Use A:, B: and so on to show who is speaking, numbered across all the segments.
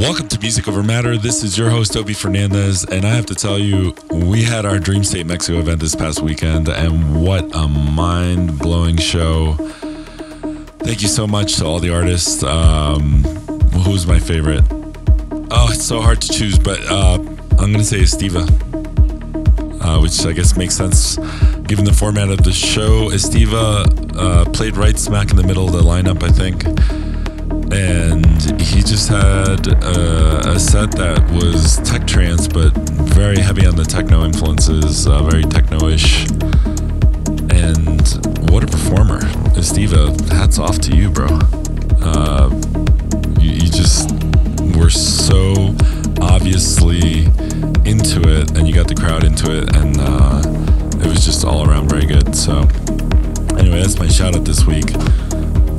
A: Welcome to Music Over Matter. This is your host, Obi Fernandez, and I have to tell you, we had our Dream State Mexico event this past weekend, and what a mind blowing show. Thank you so much to all the artists. Um, who's my favorite? Oh, it's so hard to choose, but uh, I'm going to say Estiva, uh, which I guess makes sense given the format of the show. Estiva uh, played right smack in the middle of the lineup, I think and he just had a, a, set that was tech trance, but very heavy on the techno influences, uh, very techno-ish. And what a performer, Estiva! Hats off to you, bro. Uh, you, you just were so obviously into it, and you got the crowd into it, and uh, it was just all around very good. So, anyway, that's my shout out this week.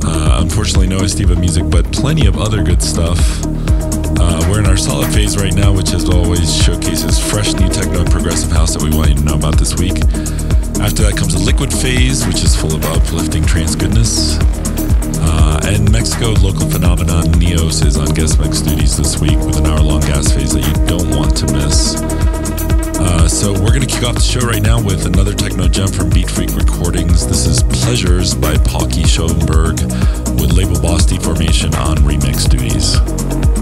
A: Uh, unfortunately, no Estiva music, but plenty of other good stuff. Uh, we're in our solid phase right now, which as always showcases fresh new techno and progressive house that we want you to know about this week. After that comes a liquid phase, which is full of uplifting trance goodness. Uh, and Mexico local phenomenon Neos is on guest mix duties this week with an hour long gas phase that you don't want to miss. Uh, so we're going to kick off the show right now with another techno gem from Beat Freak Recordings. This is Pleasures by Pauke Schaumburg with label boss D-Formation on remix duties.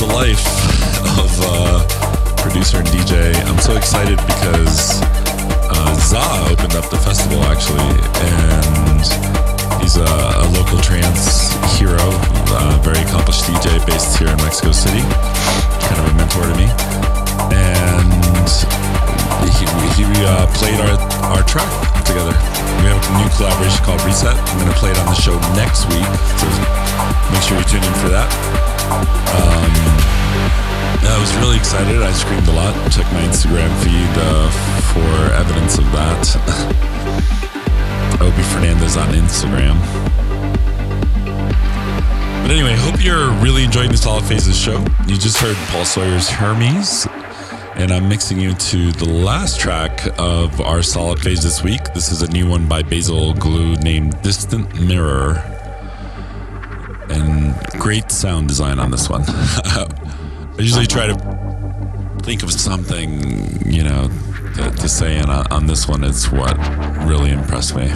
A: The life of uh, producer and DJ. I'm so excited because uh, Za opened up the festival actually, and he's a, a local trance hero, a very accomplished DJ based here in Mexico City, kind of a mentor to me. And he, he uh, played our, our track together. We have a new collaboration called Reset. I'm going to play it on the show next week, so make sure you tune in for that. Um, I was really excited. I screamed a lot. Check my Instagram feed uh, for evidence of that. Obi Fernandez on Instagram. But anyway, hope you're really enjoying the Solid Phases show. You just heard Paul Sawyer's Hermes, and I'm mixing you to the last track of our Solid Phase this week. This is a new one by Basil Glue named Distant Mirror. Great sound design on this one. I usually try to think of something, you know, to, to say, and on, on this one, it's what really impressed me.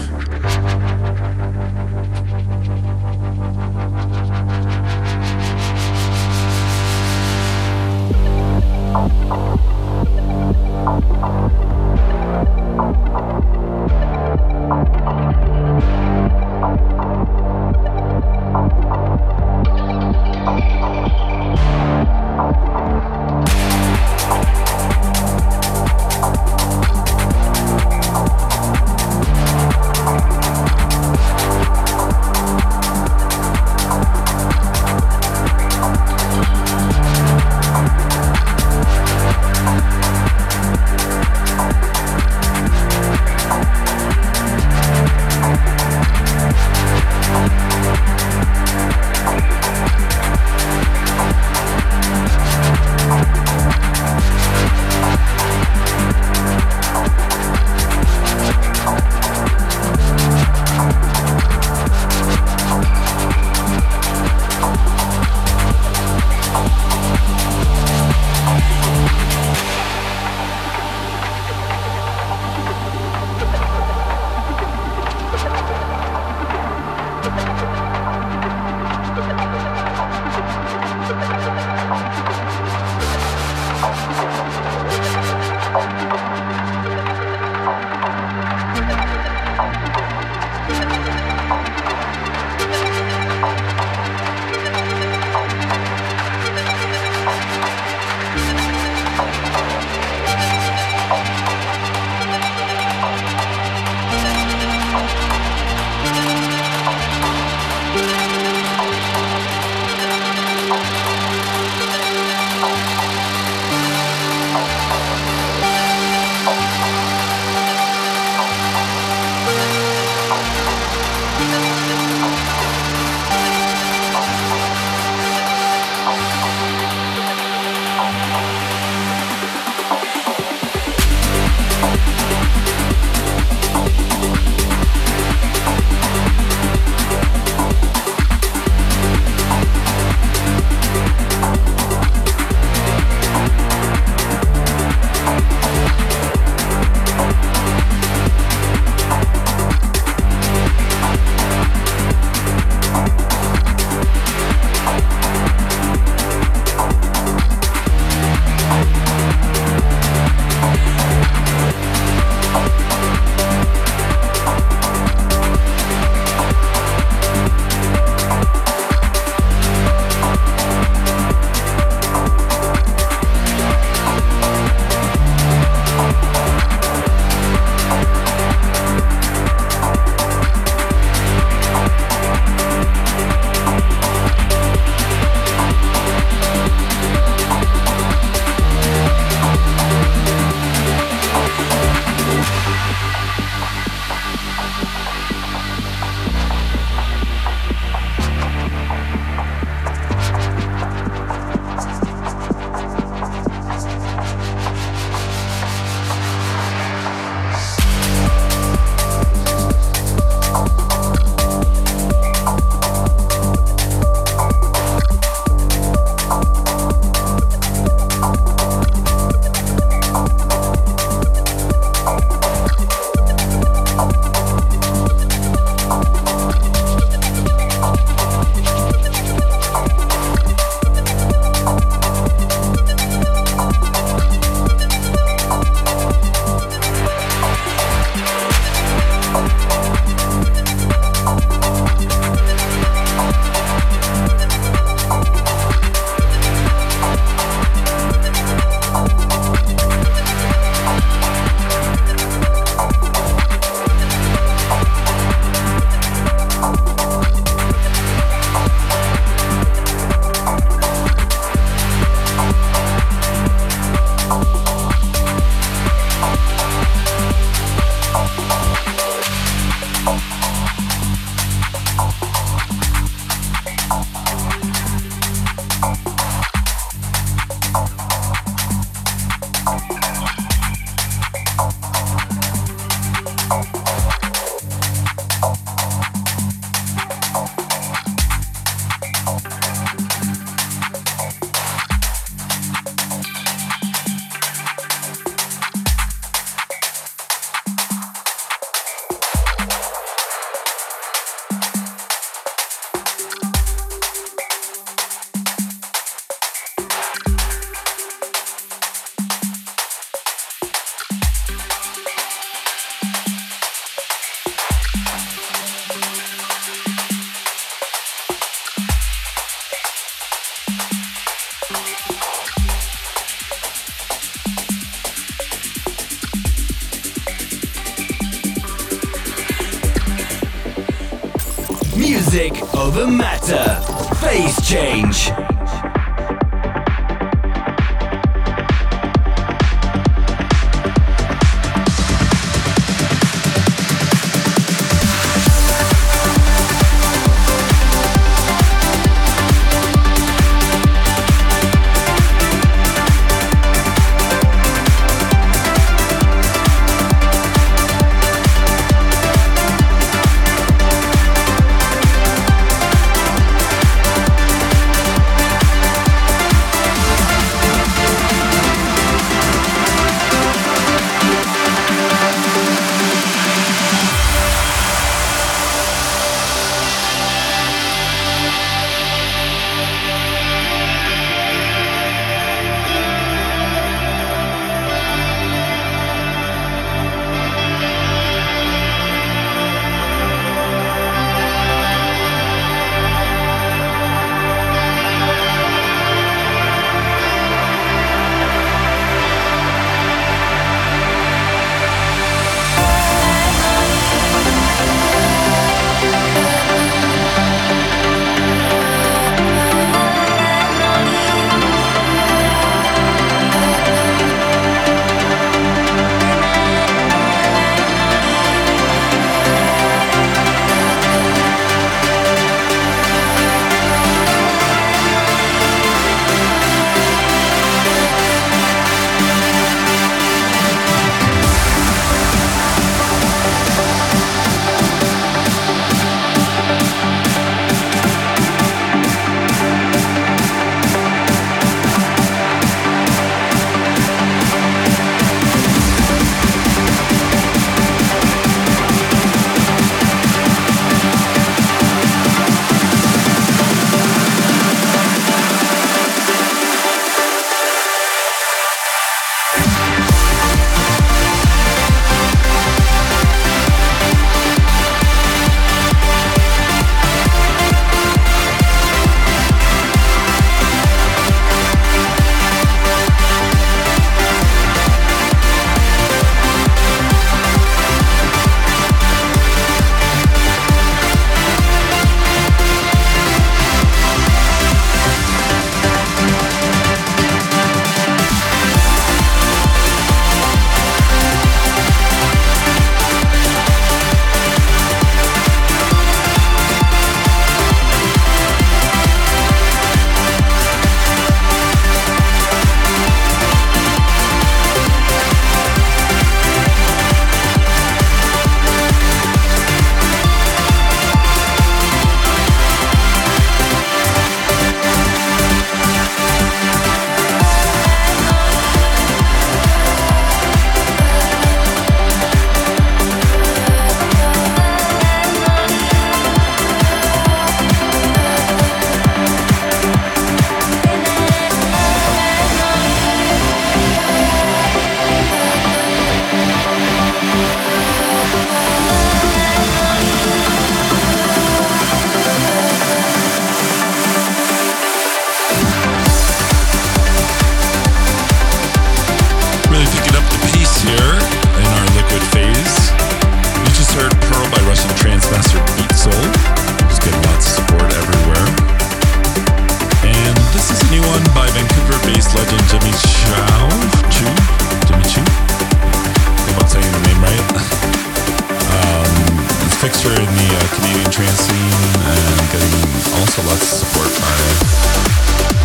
A: popular uh, in the uh,
B: Canadian trance scene and getting also lots of support by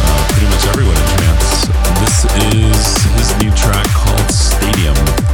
A: uh, pretty much everyone
C: in trance. This is his new track called Stadium.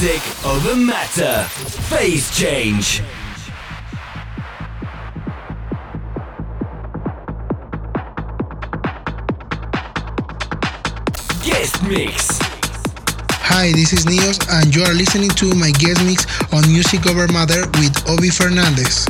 C: Music over matter. Phase change. Guest mix.
D: Hi, this is Neos, and you are listening to my guest mix on Music Over Matter with Obie Fernandez.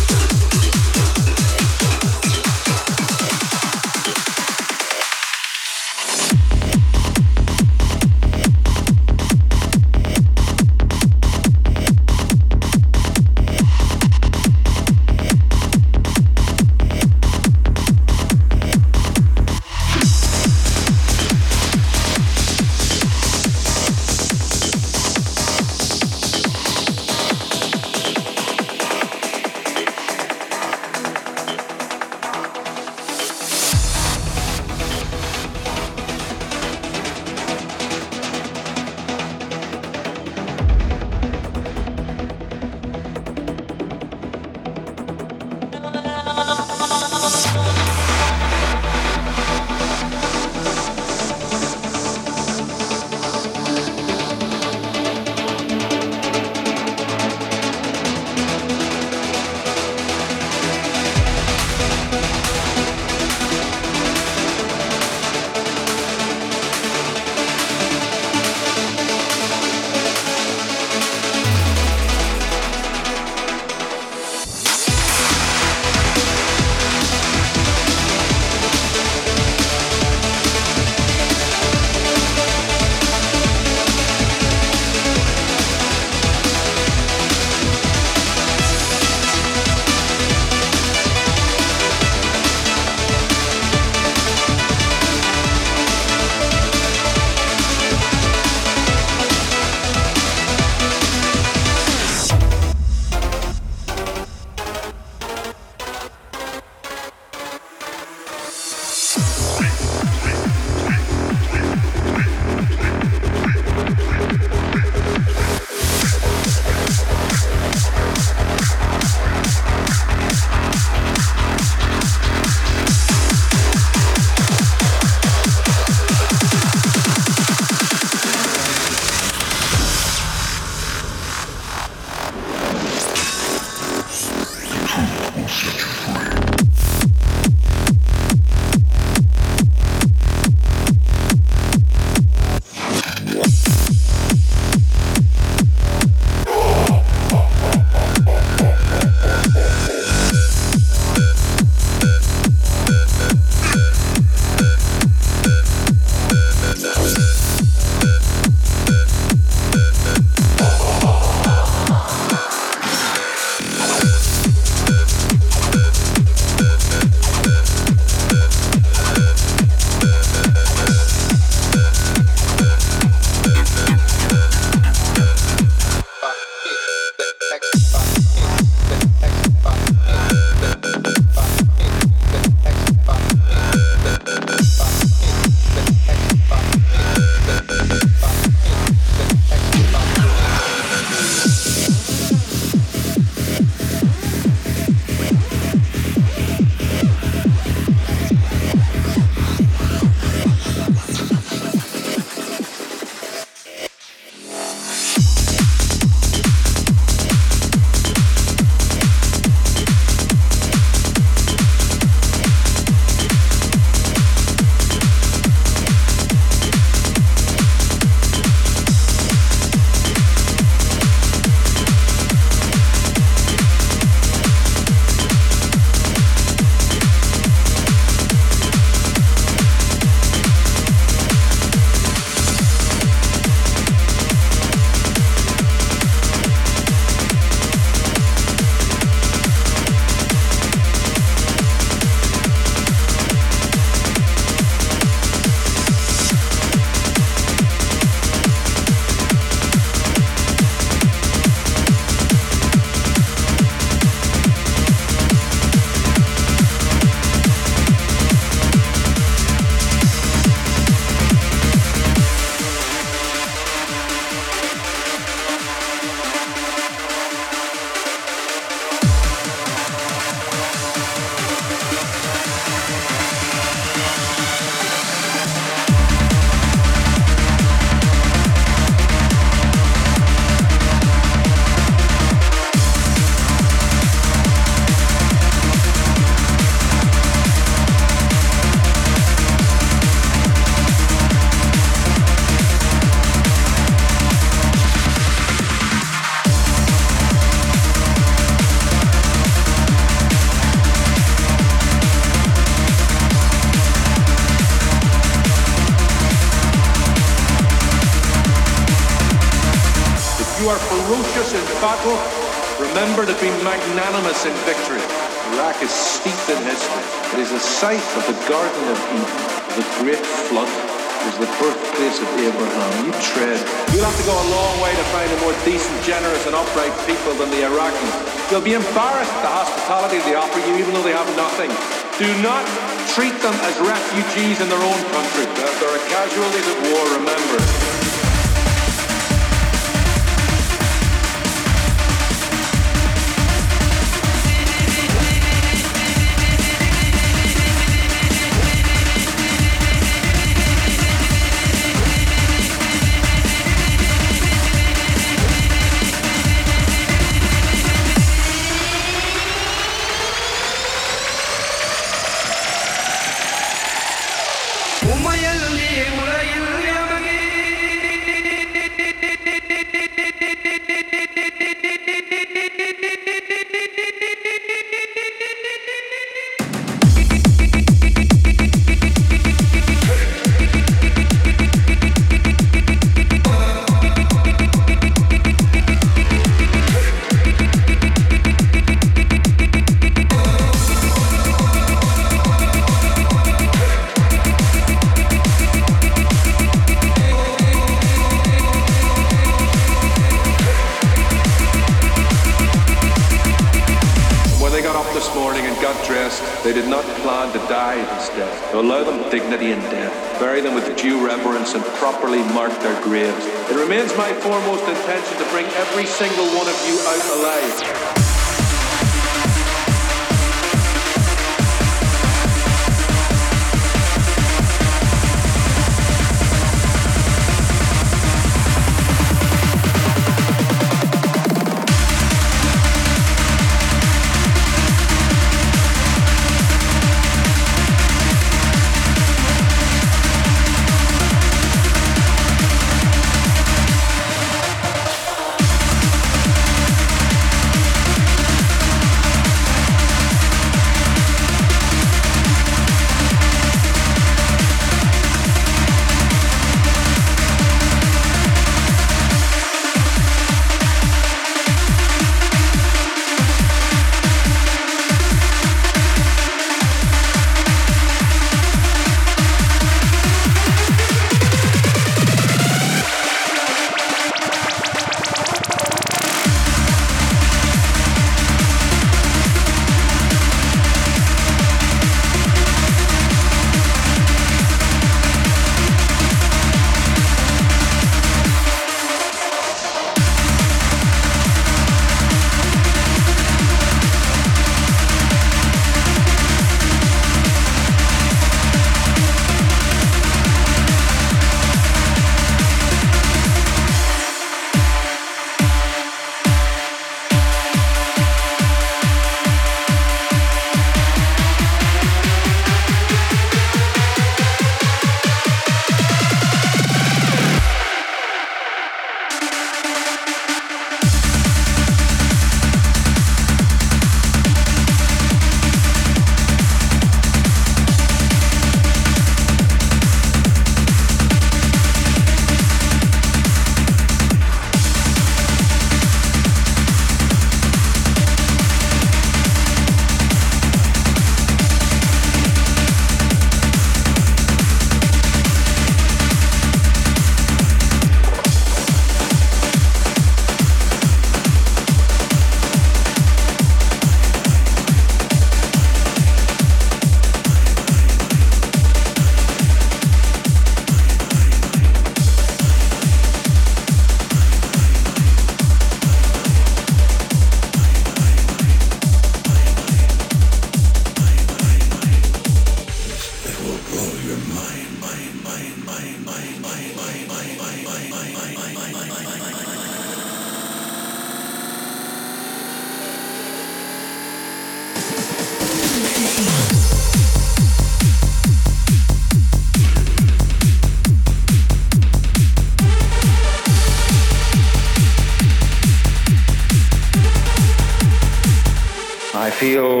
E: Feel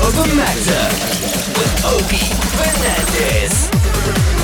F: Of a
G: matter
C: with Obie Fernandez.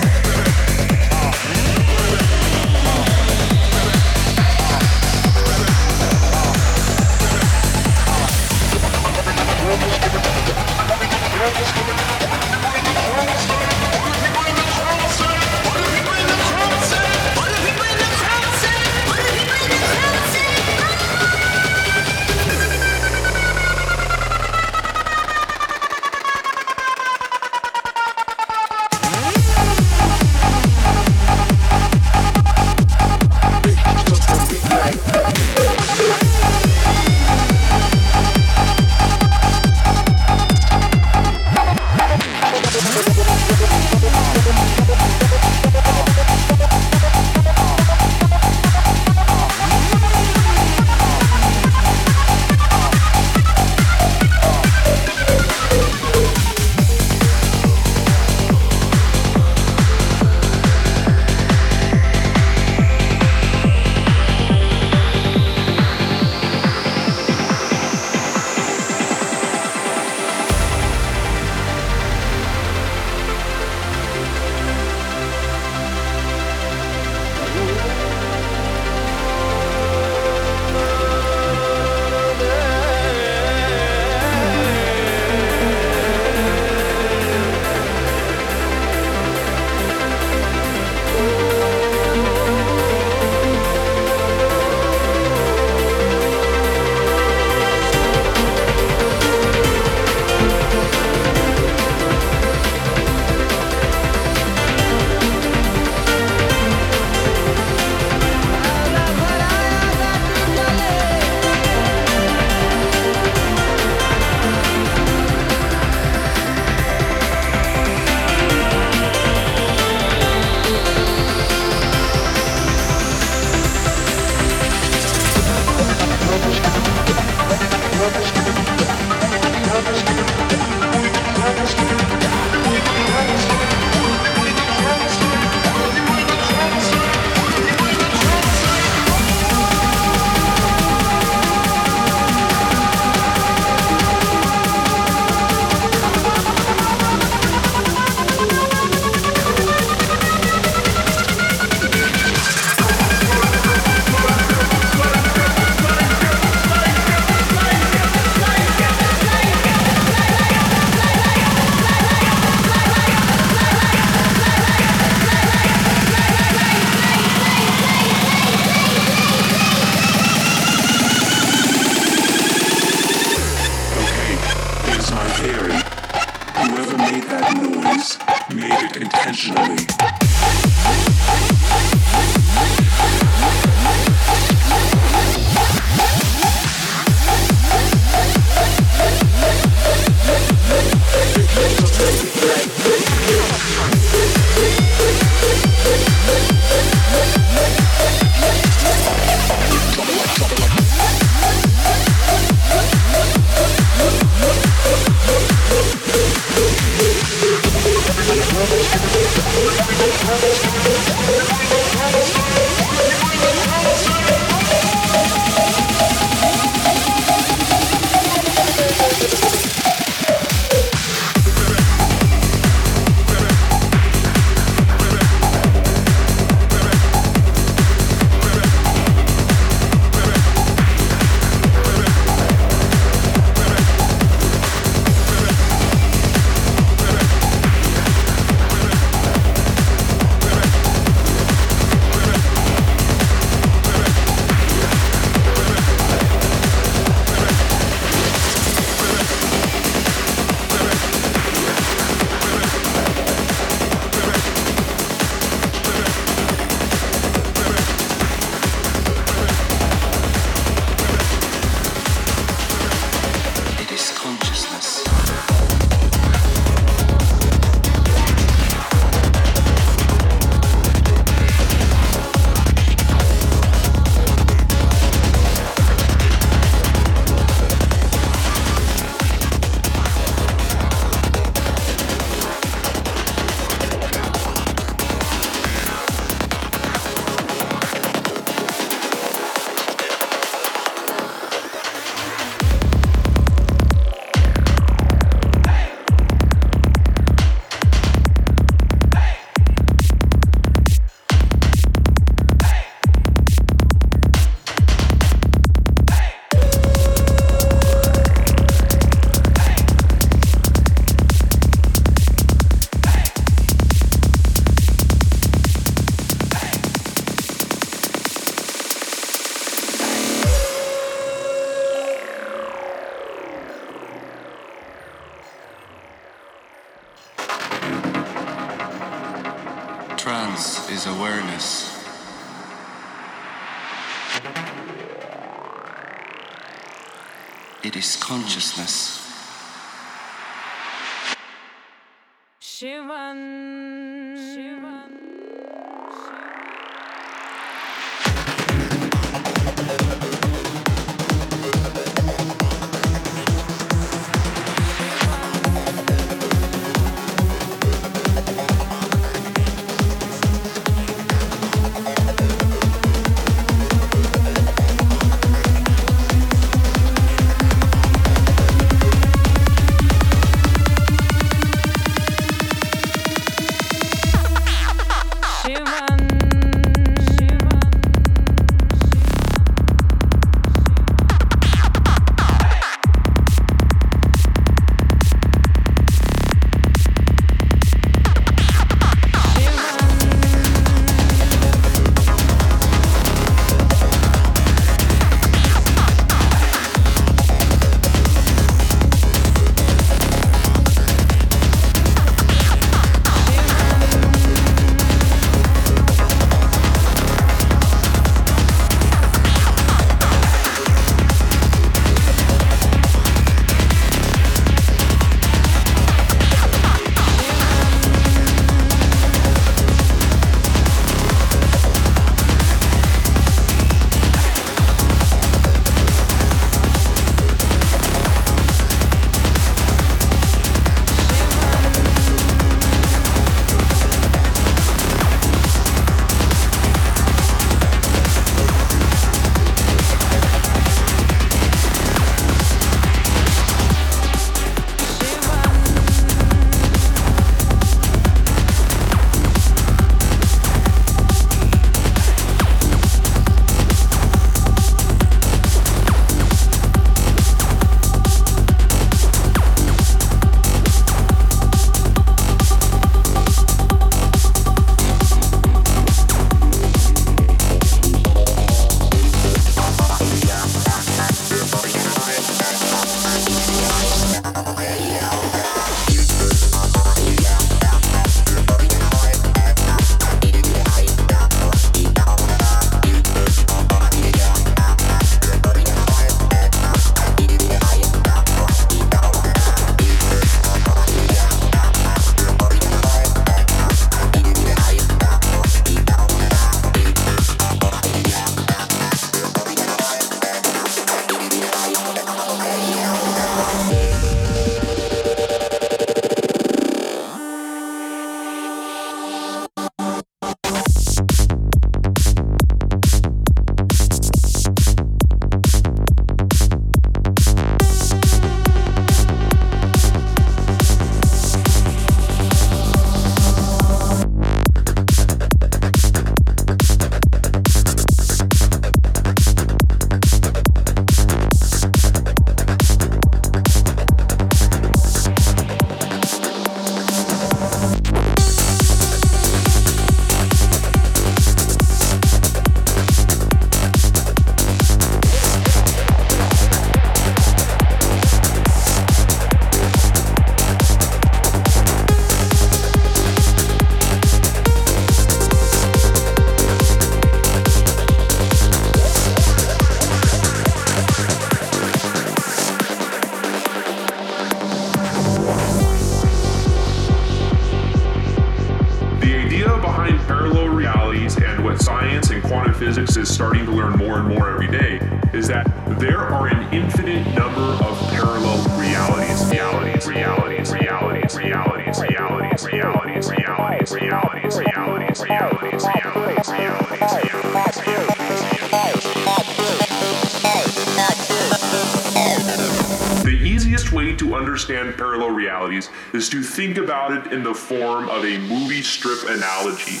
C: Analogy.